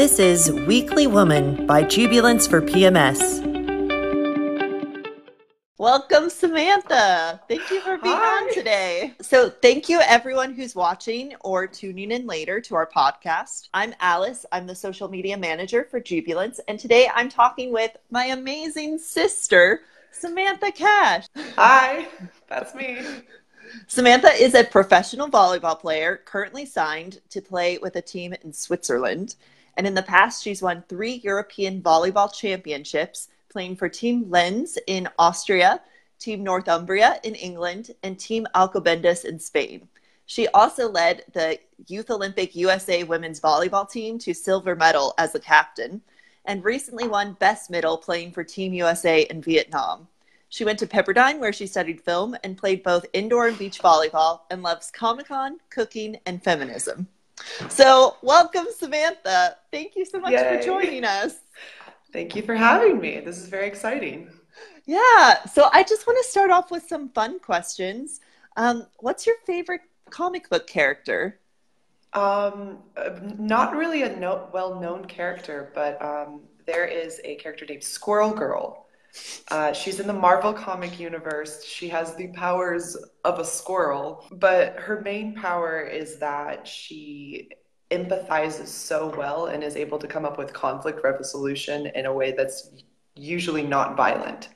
This is Weekly Woman by Jubilance for PMS. Welcome, Samantha. Thank you for being Hi. on today. So, thank you everyone who's watching or tuning in later to our podcast. I'm Alice. I'm the social media manager for Jubilance, and today I'm talking with my amazing sister, Samantha Cash. Hi, that's me. Samantha is a professional volleyball player currently signed to play with a team in Switzerland. And in the past, she's won three European volleyball championships playing for Team Linz in Austria, Team Northumbria in England, and Team Alcobendas in Spain. She also led the Youth Olympic USA women's volleyball team to silver medal as a captain, and recently won Best Middle playing for Team USA in Vietnam. She went to Pepperdine, where she studied film and played both indoor and beach volleyball, and loves Comic Con, cooking, and feminism. So, welcome, Samantha. Thank you so much Yay. for joining us. Thank you for having me. This is very exciting. Yeah. So I just want to start off with some fun questions. Um, what's your favorite comic book character? Um, not really a no- well-known character, but um, there is a character named Squirrel Girl. Uh, she's in the Marvel comic universe. She has the powers of a squirrel, but her main power is that she empathizes so well and is able to come up with conflict resolution in a way that's usually not violent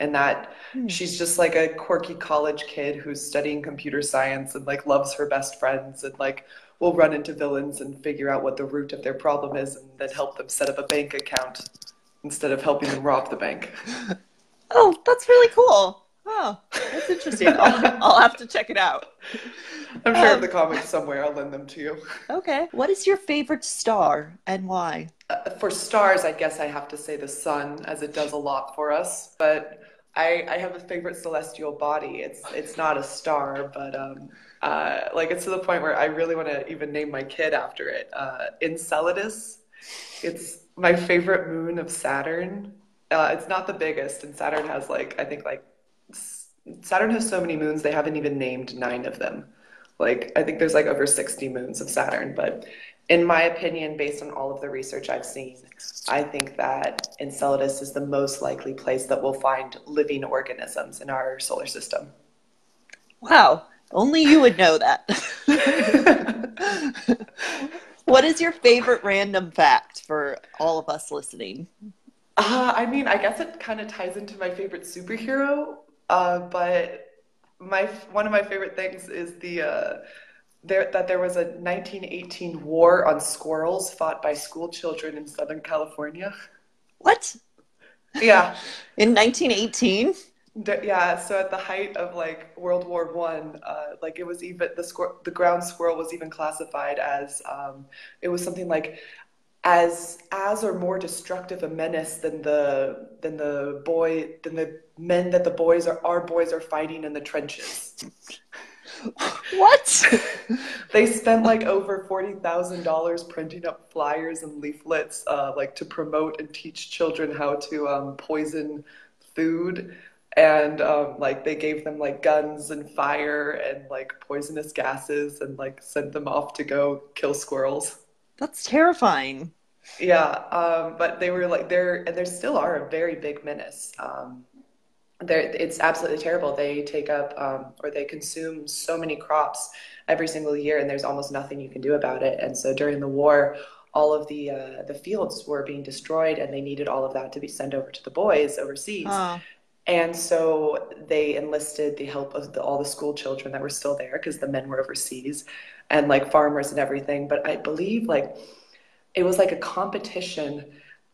and that hmm. she's just like a quirky college kid who's studying computer science and like loves her best friends and like will run into villains and figure out what the root of their problem is and then help them set up a bank account instead of helping them rob the bank oh that's really cool oh that's interesting I'll, I'll have to check it out I'm sure um, the comics somewhere. I'll lend them to you. Okay. What is your favorite star and why? Uh, for stars, I guess I have to say the sun, as it does a lot for us. But I, I have a favorite celestial body. It's it's not a star, but um, uh, like it's to the point where I really want to even name my kid after it. Uh, Enceladus. It's my favorite moon of Saturn. Uh, it's not the biggest, and Saturn has like I think like Saturn has so many moons they haven't even named nine of them. Like, I think there's like over 60 moons of Saturn, but in my opinion, based on all of the research I've seen, I think that Enceladus is the most likely place that we'll find living organisms in our solar system. Wow, only you would know that. what is your favorite random fact for all of us listening? Uh, I mean, I guess it kind of ties into my favorite superhero, uh, but my one of my favorite things is the uh, there that there was a 1918 war on squirrels fought by school children in Southern California. What? Yeah. in 1918. Yeah, so at the height of like World War One, uh, like it was even the squir- the ground squirrel was even classified as um, it was something like as as or more destructive a menace than the than the boy than the men that the boys are our boys are fighting in the trenches. what? they spent like over forty thousand dollars printing up flyers and leaflets, uh, like to promote and teach children how to um, poison food, and um, like they gave them like guns and fire and like poisonous gases, and like sent them off to go kill squirrels. That's terrifying. Yeah, um, but they were like they're and they still are a very big menace. Um, they're, it's absolutely terrible. They take up um, or they consume so many crops every single year, and there's almost nothing you can do about it. And so during the war, all of the uh, the fields were being destroyed, and they needed all of that to be sent over to the boys overseas. And so they enlisted the help of the, all the school children that were still there because the men were overseas, and like farmers and everything. But I believe like it was like a competition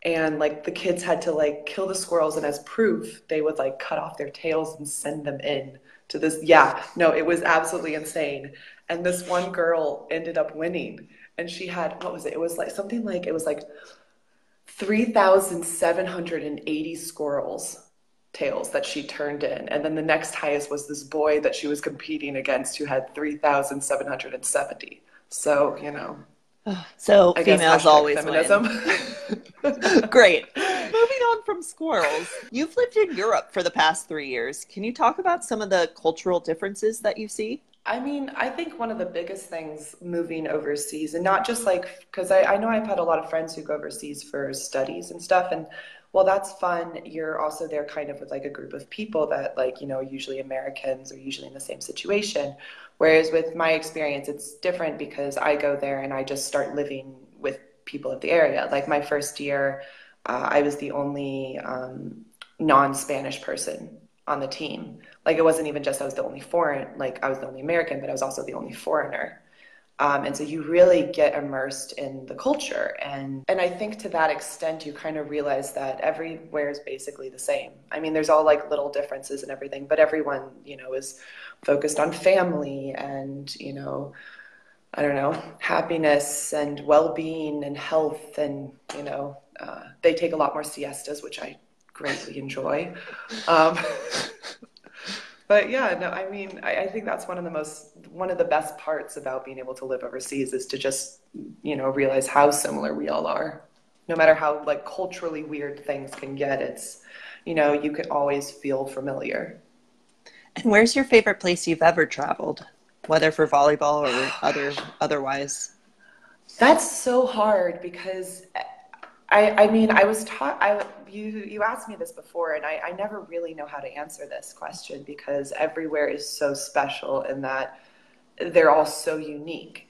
and like the kids had to like kill the squirrels and as proof they would like cut off their tails and send them in to this yeah no it was absolutely insane and this one girl ended up winning and she had what was it it was like something like it was like 3780 squirrels tails that she turned in and then the next highest was this boy that she was competing against who had 3770 so you know so I females always feminism. win. Great. Moving on from squirrels, you've lived in Europe for the past three years. Can you talk about some of the cultural differences that you see? I mean, I think one of the biggest things moving overseas, and not just like, because I, I know I've had a lot of friends who go overseas for studies and stuff, and well, that's fun. You're also there kind of with like a group of people that, like, you know, usually Americans are usually in the same situation. Whereas with my experience, it's different because I go there and I just start living with people of the area. Like my first year, uh, I was the only um, non Spanish person on the team. Like it wasn't even just I was the only foreign, like I was the only American, but I was also the only foreigner. Um, and so you really get immersed in the culture. And and i think to that extent you kind of realize that everywhere is basically the same. I mean there's all like little differences and everything but everyone you know is focused on family and you know i don't know happiness and well-being and health and you know uh, they take a lot more siestas which i greatly enjoy. Um, but yeah, no, I mean, I, I, think that's one of the most, one of the best parts about being able to live overseas is to just, you know, realize how similar we all are. No matter how like culturally weird things can get, it's, you know, you can always feel familiar. And where's your favorite place you've ever traveled, whether for volleyball or other otherwise? That's so hard because I, I mean, I was taught, I, you, you asked me this before, and I, I never really know how to answer this question because everywhere is so special in that they're all so unique.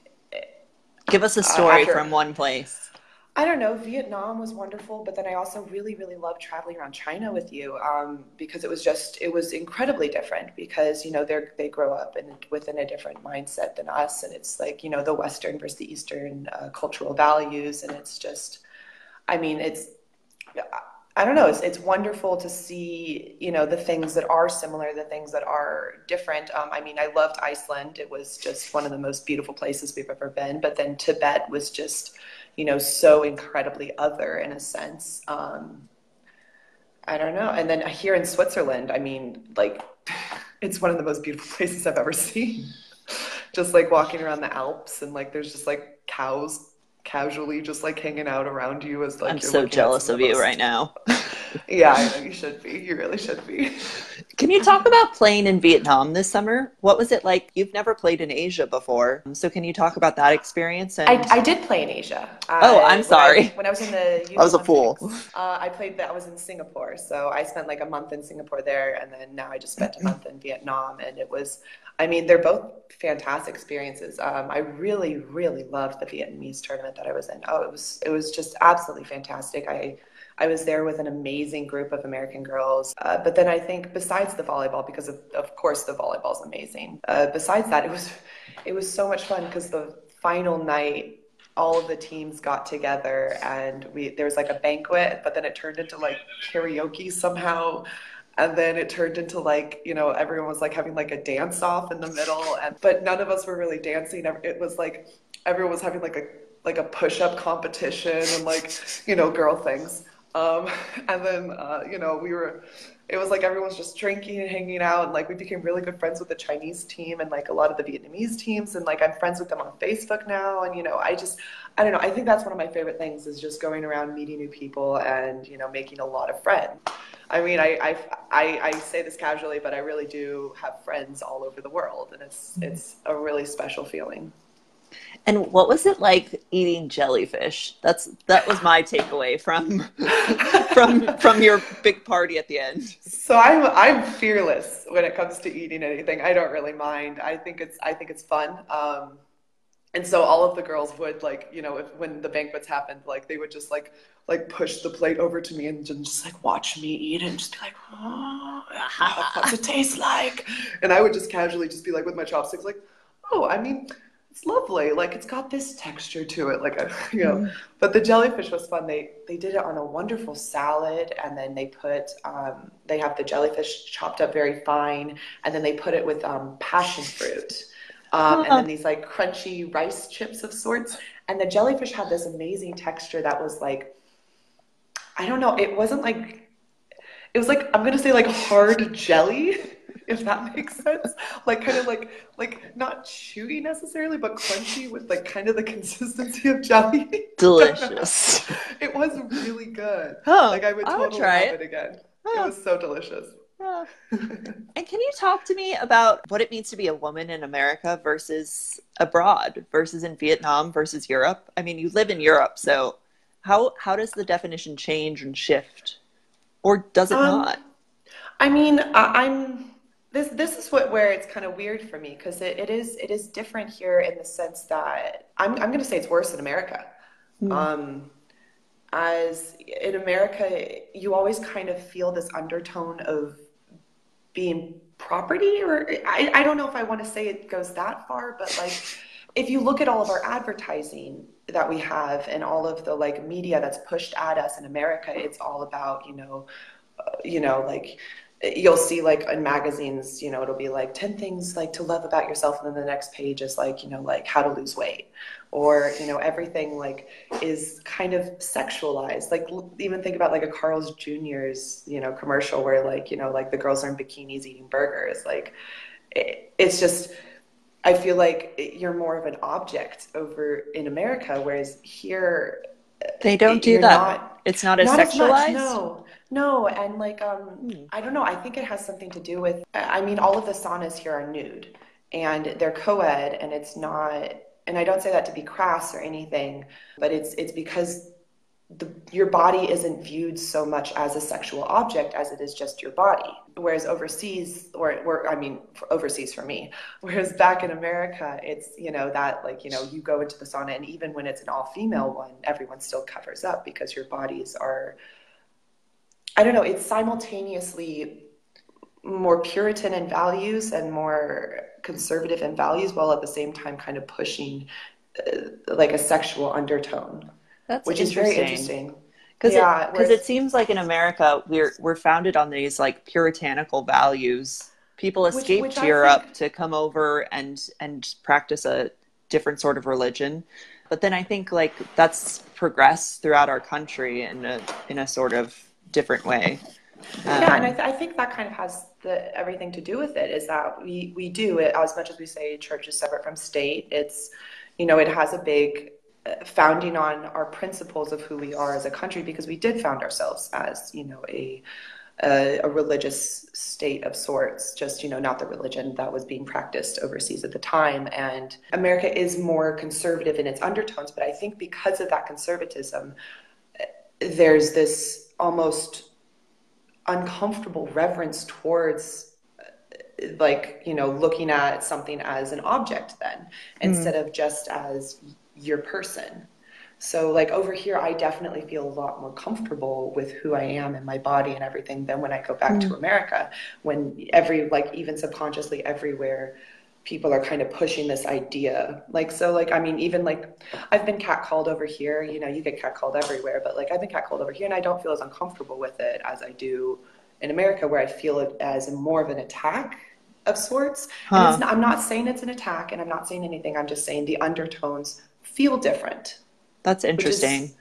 Give us a uh, story uh, after, from one place. I don't know. Vietnam was wonderful, but then I also really, really loved traveling around China with you um, because it was just, it was incredibly different because, you know, they they grow up in, within a different mindset than us. And it's like, you know, the Western versus the Eastern uh, cultural values. And it's just, I mean, it's, I don't know. It's, it's wonderful to see, you know, the things that are similar, the things that are different. Um, I mean, I loved Iceland. It was just one of the most beautiful places we've ever been. But then Tibet was just, you know, so incredibly other in a sense. Um, I don't know. And then here in Switzerland, I mean, like, it's one of the most beautiful places I've ever seen. just like walking around the Alps and like there's just like cows casually just like hanging out around you as like I'm so jealous of you right now. yeah, I know you should be. You really should be. Can you talk about playing in Vietnam this summer? What was it like? You've never played in Asia before, so can you talk about that experience? And... I, I did play in Asia. Oh, I'm sorry. When I, when I was in the, I was a fool. Uh, I played that. I was in Singapore, so I spent like a month in Singapore there, and then now I just spent a month in Vietnam, and it was I mean, they're both fantastic experiences. Um, I really, really loved the Vietnamese tournament that I was in. Oh, it was it was just absolutely fantastic. I I was there with an amazing group of American girls. Uh, but then I think besides the volleyball, because of, of course the volleyball is amazing. Uh, besides that, it was it was so much fun because the final night all of the teams got together and we there was like a banquet but then it turned into like karaoke somehow and then it turned into like you know everyone was like having like a dance off in the middle and but none of us were really dancing. It was like everyone was having like a like a push-up competition and like you know girl things. Um, and then uh, you know we were it was like everyone was just drinking and hanging out and like we became really good friends with the chinese team and like a lot of the vietnamese teams and like i'm friends with them on facebook now and you know i just i don't know i think that's one of my favorite things is just going around meeting new people and you know making a lot of friends I mean, I, I, I, I, say this casually, but I really do have friends all over the world, and it's mm-hmm. it's a really special feeling. And what was it like eating jellyfish? That's that was my takeaway from from from your big party at the end. So I'm I'm fearless when it comes to eating anything. I don't really mind. I think it's I think it's fun. Um, and so all of the girls would like you know if when the banquets happened like they would just like like push the plate over to me and just like watch me eat and just be like oh, what's it taste like? And i would just casually just be like with my chopsticks like oh i mean it's lovely. Like it's got this texture to it. Like you know. Mm. but the jellyfish was fun. They they did it on a wonderful salad and then they put um, they have the jellyfish chopped up very fine and then they put it with um, passion fruit um, and then these like crunchy rice chips of sorts. And the jellyfish had this amazing texture that was like, I don't know, it wasn't like, it was like, I'm going to say like hard jelly, if that makes sense. Like kind of like, like not chewy necessarily, but crunchy with like kind of the consistency of jelly. Delicious. it was really good. Oh, like I would totally try love it, it again. Oh. It was so delicious. And can you talk to me about what it means to be a woman in America versus abroad, versus in Vietnam versus Europe? I mean, you live in Europe, so how how does the definition change and shift, or does it um, not? I mean, I'm this this is what where it's kind of weird for me because it, it is it is different here in the sense that I'm I'm going to say it's worse in America. Mm. Um, as in America, you always kind of feel this undertone of being property, or I, I don't know if I want to say it goes that far, but like if you look at all of our advertising that we have and all of the like media that's pushed at us in America, it's all about you know, uh, you know like you'll see like in magazines you know it'll be like 10 things like to love about yourself and then the next page is like you know like how to lose weight. Or you know everything like is kind of sexualized. Like even think about like a carl's junior's you know commercial where like you know like the girls are in bikinis eating burgers. Like it, it's just i feel like you're more of an object over in america whereas here they don't do that. not, it's not as not sexualized as much, no no, and like um hmm. I don't know, I think it has something to do with I mean all of the saunas here are nude and they're co-ed and it's not and I don't say that to be crass or anything, but it's it's because the, your body isn't viewed so much as a sexual object as it is just your body. Whereas overseas, or, or I mean, for overseas for me, whereas back in America, it's, you know, that like, you know, you go into the sauna and even when it's an all female one, everyone still covers up because your bodies are I don't know, it's simultaneously more Puritan in values and more conservative in values, while at the same time kind of pushing uh, like a sexual undertone, That's which is very interesting. Because yeah, it, it seems like in America we're we're founded on these like puritanical values. People escaped which, which Europe think... to come over and and practice a different sort of religion. But then I think like that's progressed throughout our country in a in a sort of different way. Um, yeah, and I, th- I, think that kind of has the everything to do with it is that we we do it as much as we say church is separate from state. It's you know it has a big uh, founding on our principles of who we are as a country because we did found ourselves as you know a a, a religious state of sorts, just you know not the religion that was being practiced overseas at the time. And America is more conservative in its undertones, but I think because of that conservatism, uh, there's this almost uncomfortable reverence towards like you know looking at something as an object then mm. instead of just as your person so like over here i definitely feel a lot more comfortable with who i am and my body and everything than when i go back mm. to america when every like even subconsciously everywhere people are kind of pushing this idea. Like, so, like, I mean, even like, I've been catcalled over here. You know, you get catcalled everywhere, but like, I've been catcalled over here, and I don't feel as uncomfortable with it as I do in America, where I feel it as more of an attack of sorts. Huh. And not, I'm not saying it's an attack, and I'm not saying anything. I'm just saying the undertones feel different. That's interesting. Is,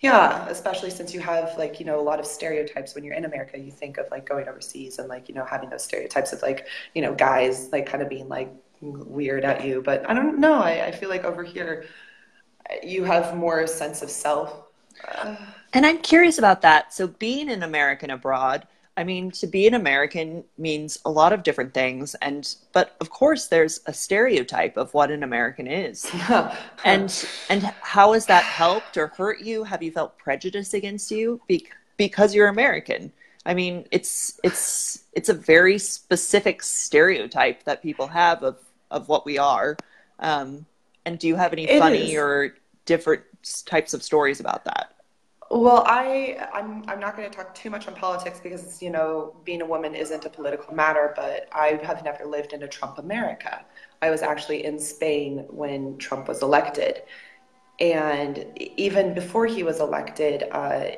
yeah, especially since you have like, you know, a lot of stereotypes when you're in America. You think of like going overseas and like, you know, having those stereotypes of like, you know, guys like kind of being like weird at you. But I don't know. I, I feel like over here, you have more sense of self. Uh, and I'm curious about that. So, being an American abroad, I mean, to be an American means a lot of different things, and but of course, there's a stereotype of what an American is. and and how has that helped or hurt you? Have you felt prejudice against you Be- because you're American? I mean, it's it's it's a very specific stereotype that people have of of what we are. Um, and do you have any it funny is. or different types of stories about that? Well, I I'm I'm not going to talk too much on politics because you know being a woman isn't a political matter. But I have never lived in a Trump America. I was actually in Spain when Trump was elected, and even before he was elected, uh,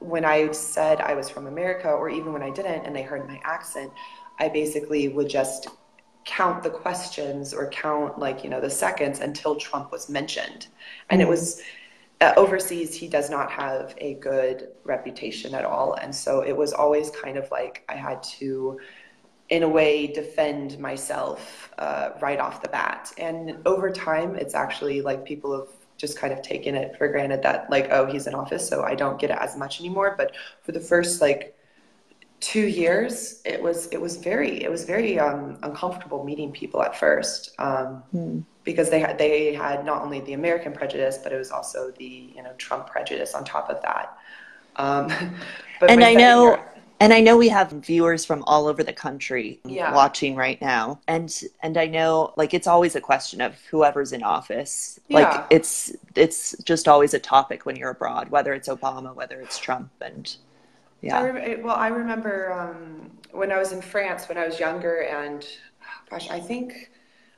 when I said I was from America, or even when I didn't, and they heard my accent, I basically would just count the questions or count like you know the seconds until Trump was mentioned, and mm-hmm. it was uh, overseas he does not have a good reputation at all, and so it was always kind of like I had to, in a way, defend myself uh, right off the bat, and over time it's actually like people have just kind of taken it for granted that like oh he's in office so I don't get it as much anymore, but for the first like two years it was it was very it was very um, uncomfortable meeting people at first um, hmm. because they had they had not only the American prejudice but it was also the you know Trump prejudice on top of that. Um, and I know. Year, and I know we have viewers from all over the country yeah. watching right now. And and I know like it's always a question of whoever's in office. Yeah. Like it's it's just always a topic when you're abroad, whether it's Obama, whether it's Trump and yeah. I rem- well, I remember um, when I was in France when I was younger, and gosh, I think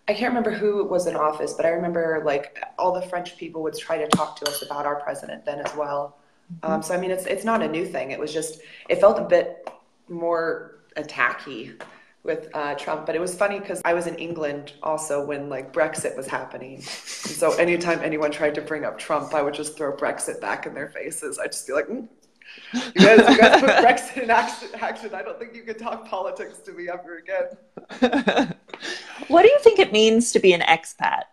I can't remember who was in office, but I remember like all the French people would try to talk to us about our president then as well. Mm-hmm. Um, so I mean, it's it's not a new thing. It was just it felt a bit more attacky with uh, Trump. But it was funny because I was in England also when like Brexit was happening. And so anytime anyone tried to bring up Trump, I would just throw Brexit back in their faces. I'd just be like, mm, you guys, you guys put Brexit in action. I don't think you can talk politics to me ever again. what do you think it means to be an expat?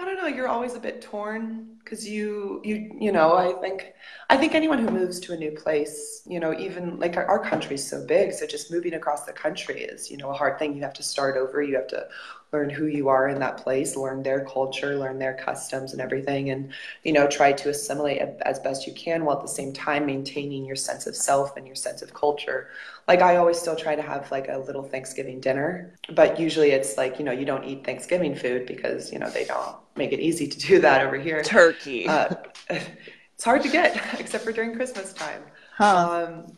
I don't know. You're always a bit torn because you, you, you know. I think, I think anyone who moves to a new place, you know, even like our, our country's so big, so just moving across the country is, you know, a hard thing. You have to start over. You have to learn who you are in that place, learn their culture, learn their customs and everything, and you know, try to assimilate as best you can while at the same time maintaining your sense of self and your sense of culture. Like I always still try to have like a little Thanksgiving dinner, but usually it's like, you know, you don't eat Thanksgiving food because, you know, they don't make it easy to do that over here. Turkey. Uh, it's hard to get except for during Christmas time. Huh. Um,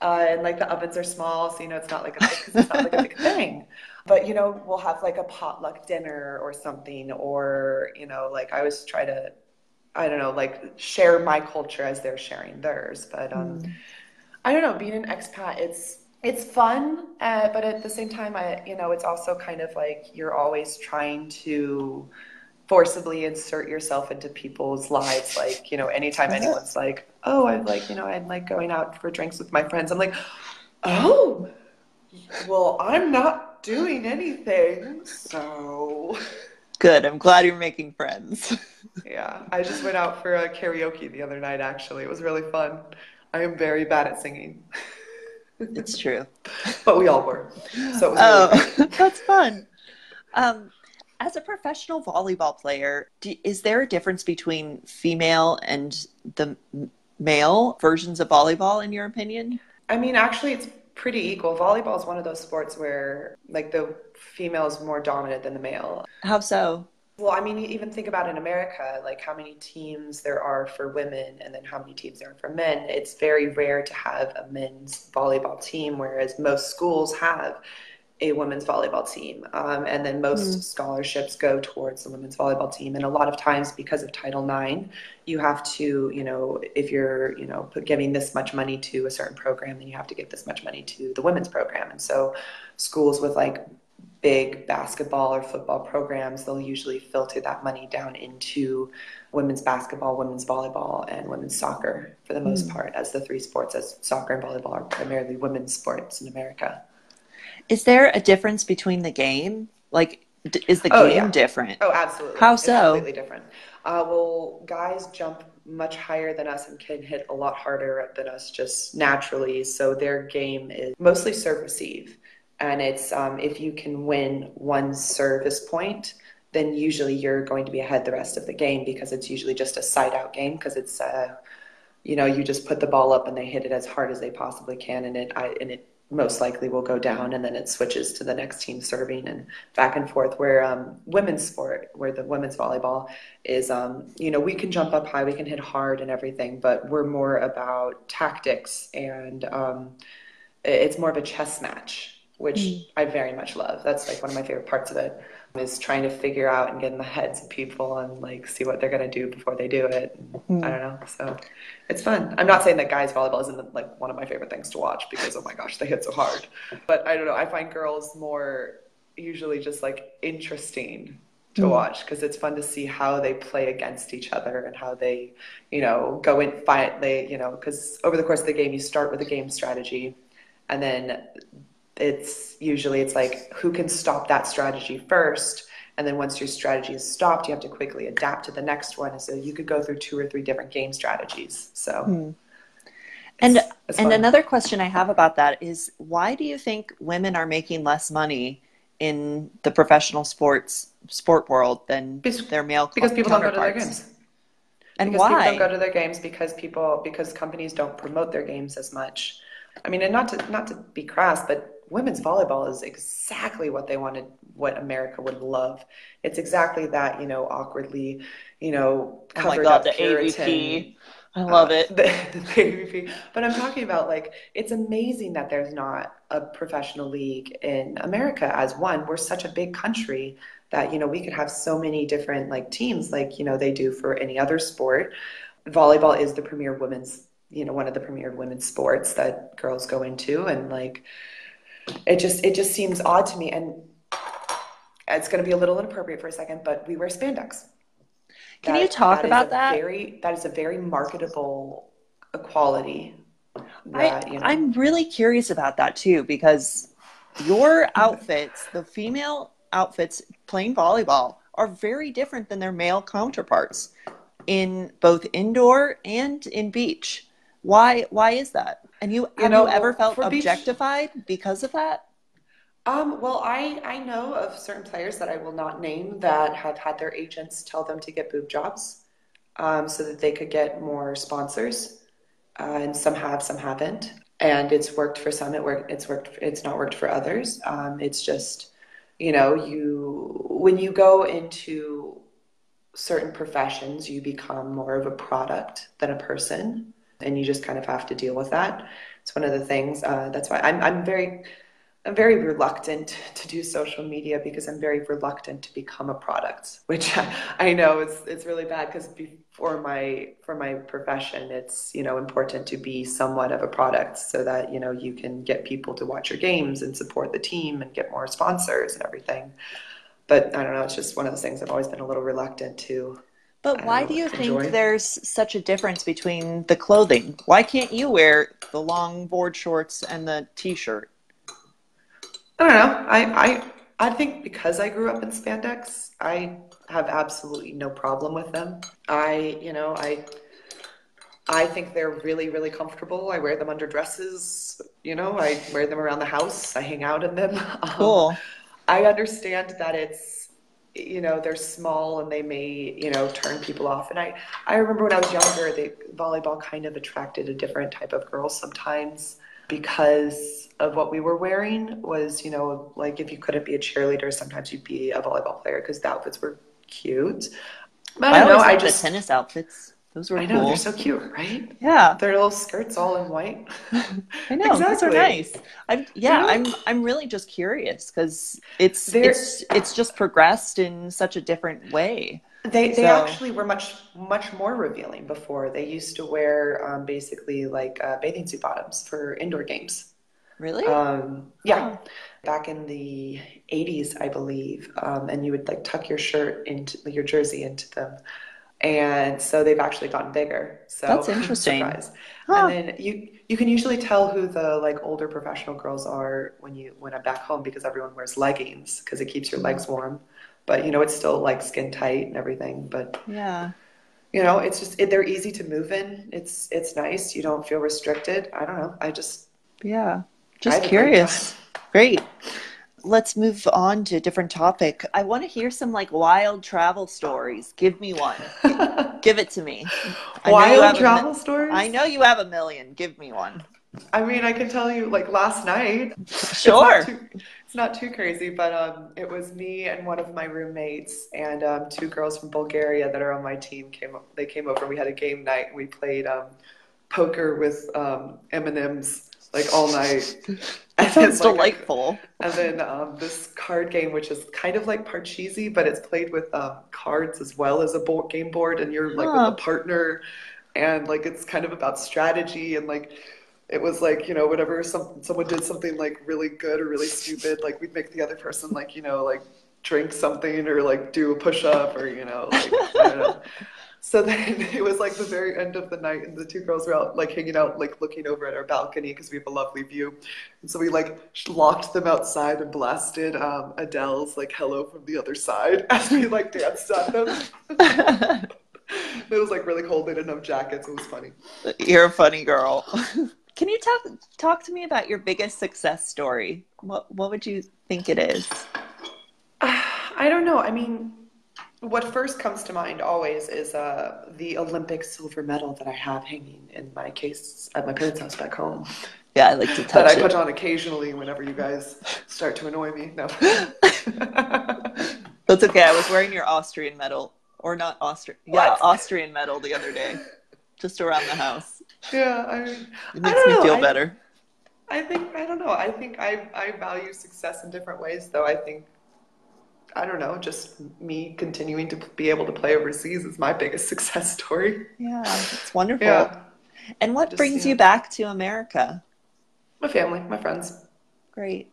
uh, and like the ovens are small, so you know it's not like a it's not like a big thing but you know we'll have like a potluck dinner or something or you know like i always try to i don't know like share my culture as they're sharing theirs. But um mm. i don't know being an expat it's it's fun uh, but at the same time i you know it's also kind of like you're always trying to forcibly insert yourself into people's lives. Like you know anytime anyone's like oh I'm like you know I'm like going out for drinks with my friends i'm like oh well i'm not doing anything. So good. I'm glad you're making friends. yeah, I just went out for a karaoke the other night. Actually, it was really fun. I am very bad at singing. it's true, but we all were. So really oh, that's fun. Um, as a professional volleyball player, do, is there a difference between female and the male versions of volleyball, in your opinion? I mean, actually, it's pretty equal. Volleyball is one of those sports where like the female is more dominant than the male. How so? Well, I mean, even think about in America, like how many teams there are for women and then how many teams there are for men. It's very rare to have a men's volleyball team, whereas most schools have a women's volleyball team. Um, and then most mm. scholarships go towards the women's volleyball team. And a lot of times, because of Title IX, you have to, you know, if you're, you know, giving this much money to a certain program, then you have to give this much money to the women's program. And so schools with like big basketball or football programs, they'll usually filter that money down into women's basketball, women's volleyball, and women's soccer for the most mm. part, as the three sports, as soccer and volleyball are primarily women's sports in America. Is there a difference between the game? Like, is the oh, game yeah. different? Oh, absolutely. How so? Completely different. Uh, well, guys jump much higher than us and can hit a lot harder than us just naturally. So their game is mostly serve receive. And it's um, if you can win one service point, then usually you're going to be ahead the rest of the game because it's usually just a side out game because it's, uh, you know, you just put the ball up and they hit it as hard as they possibly can and it, I, and it most likely will go down and then it switches to the next team serving and back and forth where um, women's sport where the women's volleyball is um, you know we can jump up high we can hit hard and everything but we're more about tactics and um, it's more of a chess match which mm. i very much love that's like one of my favorite parts of it is trying to figure out and get in the heads of people and like see what they're going to do before they do it. Mm. I don't know. So it's fun. I'm not saying that guys volleyball isn't like one of my favorite things to watch because oh my gosh, they hit so hard. But I don't know. I find girls more usually just like interesting to mm. watch because it's fun to see how they play against each other and how they, you know, go in fight. They, you know, because over the course of the game, you start with a game strategy and then it's usually it's like who can stop that strategy first and then once your strategy is stopped you have to quickly adapt to the next one so you could go through two or three different game strategies so hmm. and it's and another question I have about that is why do you think women are making less money in the professional sports sport world than because, their male because people don't go to their games. And because why? people don't go to their games because people because companies don't promote their games as much. I mean, and not to not to be crass, but women's volleyball is exactly what they wanted, what America would love. It's exactly that, you know, awkwardly, you know, covered oh my God, up the Puritan, AVP. I love uh, it. The, the AVP. But I'm talking about like it's amazing that there's not a professional league in America as one. We're such a big country that you know we could have so many different like teams like you know they do for any other sport. Volleyball is the premier women's you know one of the premier women's sports that girls go into and like it just it just seems odd to me and it's going to be a little inappropriate for a second but we wear spandex can that, you talk that about that? Very, that is a very marketable quality. That, I, you know. I'm really curious about that too because your outfits, the female outfits playing volleyball, are very different than their male counterparts in both indoor and in beach. Why? Why is that? And you, you have know, you ever felt objectified beach, because of that? Um, well, I, I know of certain players that I will not name that have had their agents tell them to get boob jobs um, so that they could get more sponsors. Uh, and some have, some haven't. And it's worked for some. It worked. It's worked. It's not worked for others. Um, it's just, you know, you when you go into certain professions, you become more of a product than a person, and you just kind of have to deal with that. It's one of the things. Uh, that's why I'm I'm very I'm very reluctant to do social media because I'm very reluctant to become a product, which I know is it's really bad because for my for my profession, it's you know important to be somewhat of a product so that you know you can get people to watch your games and support the team and get more sponsors and everything. But I don't know, it's just one of those things I've always been a little reluctant to. But why do you enjoy. think there's such a difference between the clothing? Why can't you wear the long board shorts and the t-shirt? I don't know. I, I I think because I grew up in spandex, I have absolutely no problem with them. I, you know, I I think they're really, really comfortable. I wear them under dresses, you know, I wear them around the house. I hang out in them. Cool. Um, I understand that it's you know, they're small and they may, you know, turn people off. And I, I remember when I was younger, the volleyball kind of attracted a different type of girl sometimes because of what we were wearing was, you know, like if you couldn't be a cheerleader, sometimes you'd be a volleyball player because the outfits were cute. But I, I don't know, I just the tennis outfits. Those were I know cool. they're so cute, right? Yeah, their little skirts all in white. I know exactly. those are nice. I'm yeah, I'm I'm really just curious because it's they're, it's it's just progressed in such a different way. They they so. actually were much much more revealing before. They used to wear um, basically like uh, bathing suit bottoms for indoor games. Really? Um, yeah. Oh. Back in the 80s, I believe, um, and you would like tuck your shirt into your jersey into them, and so they've actually gotten bigger. So that's interesting. Huh. And then you you can usually tell who the like older professional girls are when you when I'm back home because everyone wears leggings because it keeps your legs warm. But you know it's still like skin tight and everything. But yeah. you know it's just it, they're easy to move in. It's it's nice. You don't feel restricted. I don't know. I just yeah. Just curious. Great let's move on to a different topic i want to hear some like wild travel stories give me one give it to me wild travel stories i know you have a million give me one I mean, I can tell you, like last night. Sure. It's not too, it's not too crazy, but um, it was me and one of my roommates and um, two girls from Bulgaria that are on my team came. They came over. We had a game night. And we played um, poker with um, M and M's like all night. That sounds like, delightful. And then um, this card game, which is kind of like Parcheesi, but it's played with um, cards as well as a board game board, and you're like huh. with a partner, and like it's kind of about strategy and like it was like you know whenever some someone did something like really good or really stupid like we'd make the other person like you know like drink something or like do a push up or you know like I don't know. So then it was like the very end of the night, and the two girls were out like hanging out, like looking over at our balcony because we have a lovely view. And so we like locked them outside and blasted um, Adele's like "Hello from the Other Side" as we like danced at them. it was like really cold. They didn't have jackets. It was funny. You're a funny girl. Can you talk talk to me about your biggest success story? What what would you think it is? I don't know. I mean, what first comes to mind always is uh, the Olympic silver medal that I have hanging in my case at my parents' house back home. Yeah, I like to touch that I it. put on occasionally whenever you guys start to annoy me. No. That's okay. I was wearing your Austrian medal, or not Austrian. Yeah, Austrian medal the other day, just around the house. yeah, I It makes me know. feel I- better. I think I don't know. I think I I value success in different ways, though. I think I don't know. Just me continuing to be able to play overseas is my biggest success story. Yeah, it's wonderful. Yeah, And what Just, brings yeah. you back to America? my family, my friends. Great.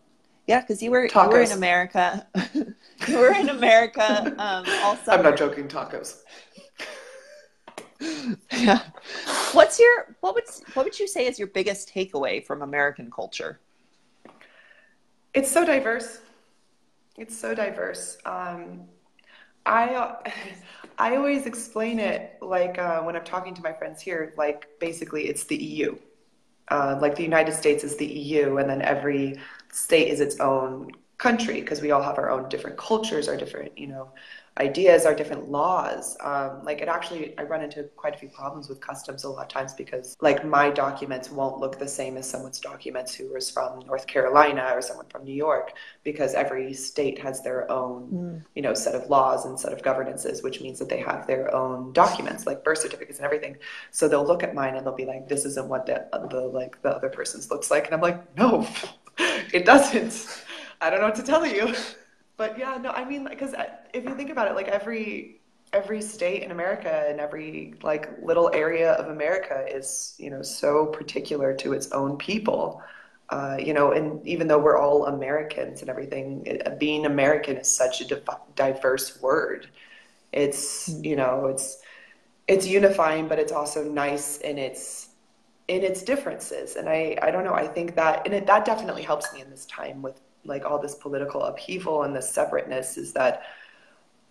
Yeah, because you were you were in America. you were in America um, all summer. I'm not joking. Tacos. Yeah. What's your what would what would you say is your biggest takeaway from American culture? It's so diverse. It's so diverse. Um, I I always explain it like uh, when I'm talking to my friends here, like basically it's the EU. Uh, like the United States is the EU, and then every state is its own country because we all have our own different cultures, our different you know ideas, our different laws. Um, like it actually, I run into quite a few problems with customs a lot of times because like my documents won't look the same as someone's documents who is from North Carolina or someone from New York because every state has their own you know set of laws and set of governances which means that they have their own documents like birth certificates and everything. So they'll look at mine and they'll be like this isn't what the, the like the other person's looks like. And i'm like no it doesn't. I don't know what to tell you but yeah no i mean because uh, if you think about it like every every state in america and every like little area of america is you know so particular to its own people uh, you know, and even though we're all Americans and everything, it, uh, being American is such a div- diverse word. It's mm-hmm. you know, it's it's unifying, but it's also nice in its in its differences. And I I don't know. I think that and it, that definitely helps me in this time with like all this political upheaval and this separateness. Is that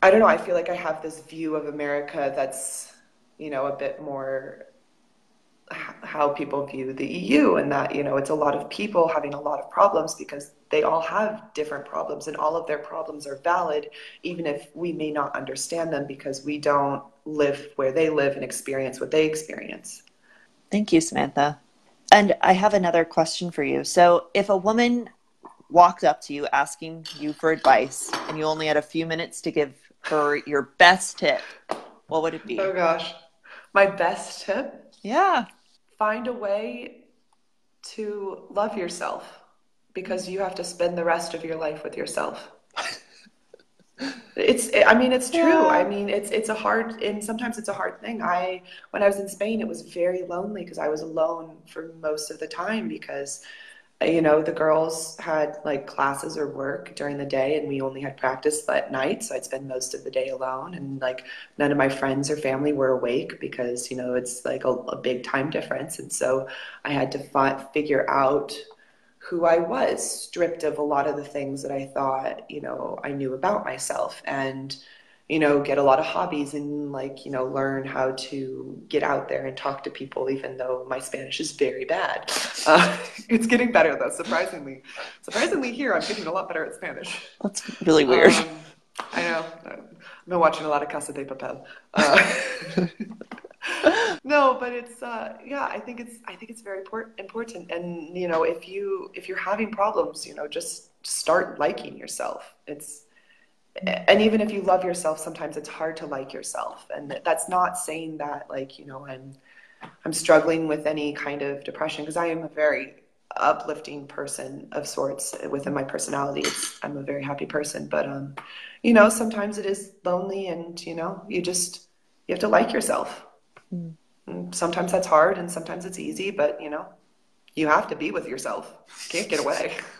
I don't know. I feel like I have this view of America that's you know a bit more how people view the EU and that you know it's a lot of people having a lot of problems because they all have different problems and all of their problems are valid even if we may not understand them because we don't live where they live and experience what they experience. Thank you, Samantha. And I have another question for you. So, if a woman walked up to you asking you for advice and you only had a few minutes to give her your best tip, what would it be? Oh gosh. My best tip, Yeah. find a way to love yourself because you have to spend the rest of your life with yourself. It's I mean it's true. Yeah. I mean it's it's a hard and sometimes it's a hard thing. I when I was in Spain it was very lonely because I was alone for most of the time because you know the girls had like classes or work during the day and we only had practice at night so I'd spend most of the day alone and like none of my friends or family were awake because you know it's like a, a big time difference and so I had to fi- figure out who I was, stripped of a lot of the things that I thought, you know, I knew about myself and, you know, get a lot of hobbies and like, you know, learn how to get out there and talk to people, even though my Spanish is very bad. Uh, it's getting better though, surprisingly. Surprisingly here, I'm getting a lot better at Spanish. That's really weird. Um, I know. I've been watching a lot of Casa de Papel. Uh, no, but it's uh, yeah. I think it's I think it's very important. And you know, if you if you're having problems, you know, just start liking yourself. It's and even if you love yourself, sometimes it's hard to like yourself. And that's not saying that like you know I'm I'm struggling with any kind of depression because I am a very uplifting person of sorts within my personality. It's, I'm a very happy person, but um, you know, sometimes it is lonely, and you know, you just you have to like yourself. Mm. And sometimes that's hard, and sometimes it's easy, but you know, you have to be with yourself. Can't get away.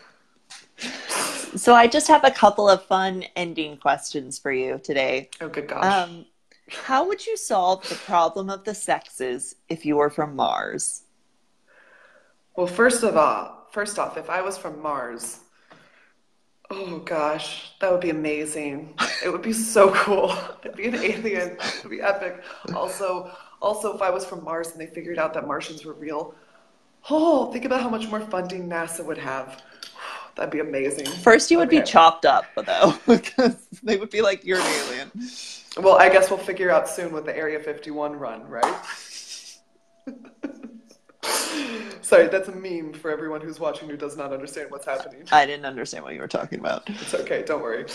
So, I just have a couple of fun ending questions for you today. Oh, good gosh. Um, how would you solve the problem of the sexes if you were from Mars? Well, first of all, first off, if I was from Mars, Oh gosh, that would be amazing. It would be so cool. I'd be an alien. It would be epic. Also, also if I was from Mars and they figured out that Martians were real, oh, think about how much more funding NASA would have. That'd be amazing. First, you would okay. be chopped up, though, because they would be like, "You're an alien." Well, I guess we'll figure out soon with the Area 51 run, right? Sorry, that's a meme for everyone who's watching who does not understand what's happening. I didn't understand what you were talking about. It's okay, don't worry.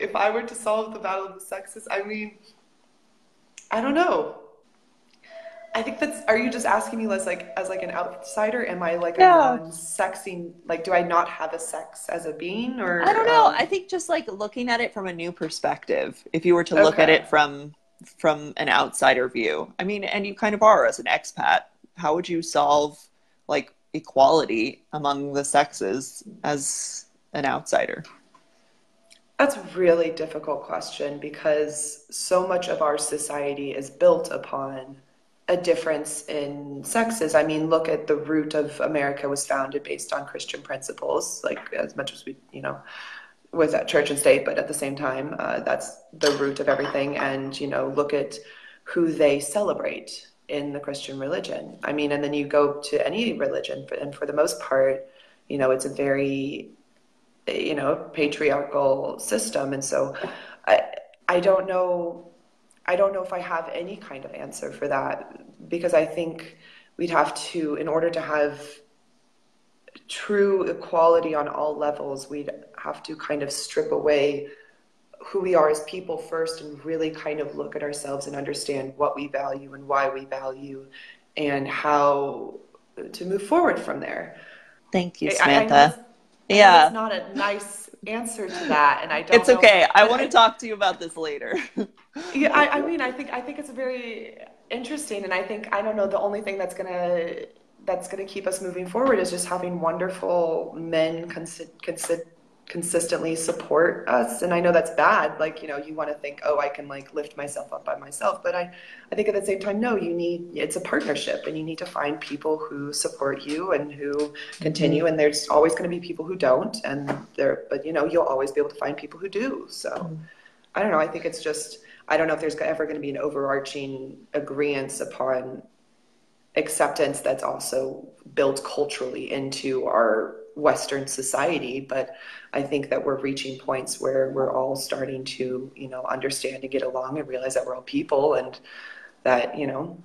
If I were to solve the battle of the sexes, I mean, I don't know. I think that's. Are you just asking me as like as like an outsider? Am I like a non-sexing? Like, do I not have a sex as a being? Or I don't know. Um... I think just like looking at it from a new perspective. If you were to look okay. at it from from an outsider view, I mean, and you kind of are as an expat. How would you solve like equality among the sexes as an outsider? That's a really difficult question because so much of our society is built upon a difference in sexes. I mean, look at the root of America was founded based on Christian principles, like as much as we, you know, was at church and state, but at the same time, uh, that's the root of everything. And, you know, look at who they celebrate in the Christian religion. I mean, and then you go to any religion, and for the most part, you know, it's a very, you know, patriarchal system. And so I, I don't know I don't know if I have any kind of answer for that because I think we'd have to, in order to have true equality on all levels, we'd have to kind of strip away who we are as people first and really kind of look at ourselves and understand what we value and why we value and how to move forward from there. Thank you, Samantha. I, I yeah. It's not a nice answer to that, and I don't. It's okay. I want to talk to you about this later. yeah, I, I mean, I think I think it's very interesting, and I think I don't know. The only thing that's gonna that's gonna keep us moving forward is just having wonderful men consi- consi- consistently support us and i know that's bad like you know you want to think oh i can like lift myself up by myself but i i think at the same time no you need it's a partnership and you need to find people who support you and who continue mm-hmm. and there's always going to be people who don't and there but you know you'll always be able to find people who do so mm-hmm. i don't know i think it's just i don't know if there's ever going to be an overarching agreement upon acceptance that's also built culturally into our Western society, but I think that we're reaching points where we're all starting to, you know, understand and get along and realize that we're all people and that, you know,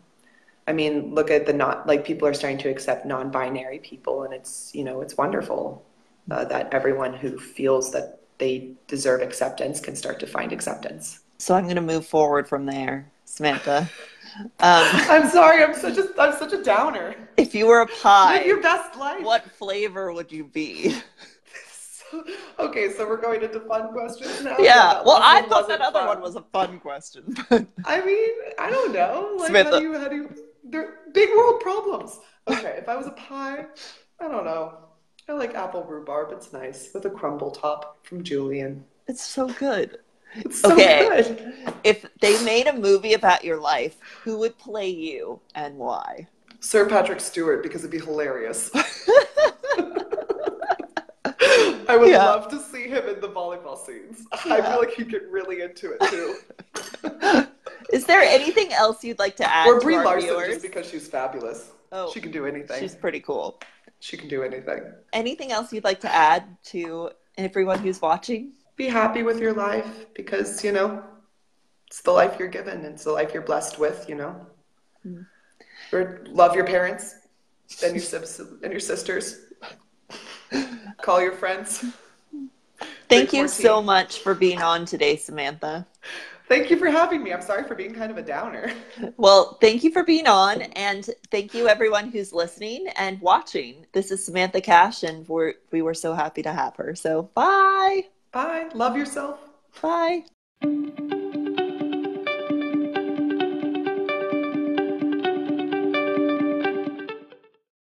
I mean, look at the not like people are starting to accept non-binary people, and it's you know it's wonderful uh, that everyone who feels that they deserve acceptance can start to find acceptance. So I'm going to move forward from there, Samantha. Um, I'm sorry, I'm such a I'm such a downer. If you were a pie, live your best life. What flavor would you be? okay, so we're going into fun questions now. Yeah, well, I thought that other fun. one was a fun question. But... I mean, I don't know. Like, Samantha. how do you how do you? They're big world problems. Okay, if I was a pie, I don't know. I like apple rhubarb. It's nice with a crumble top from Julian. It's so good. So okay. Good. If they made a movie about your life, who would play you and why? Sir Patrick Stewart, because it'd be hilarious. I would yeah. love to see him in the volleyball scenes. Yeah. I feel like he'd get really into it too. Is there anything else you'd like to add? Or Brie Larson, viewers? just because she's fabulous. Oh, she can do anything. She's pretty cool. She can do anything. Anything else you'd like to add to everyone who's watching? Be happy with your life because you know it's the life you're given it's the life you're blessed with you know mm. or love your parents and your and your sisters call your friends thank you so much for being on today samantha Thank you for having me. I'm sorry for being kind of a downer. Well, thank you for being on, and thank you everyone who's listening and watching. This is Samantha Cash, and we're we were so happy to have her. So, bye. Bye. Love yourself. Bye.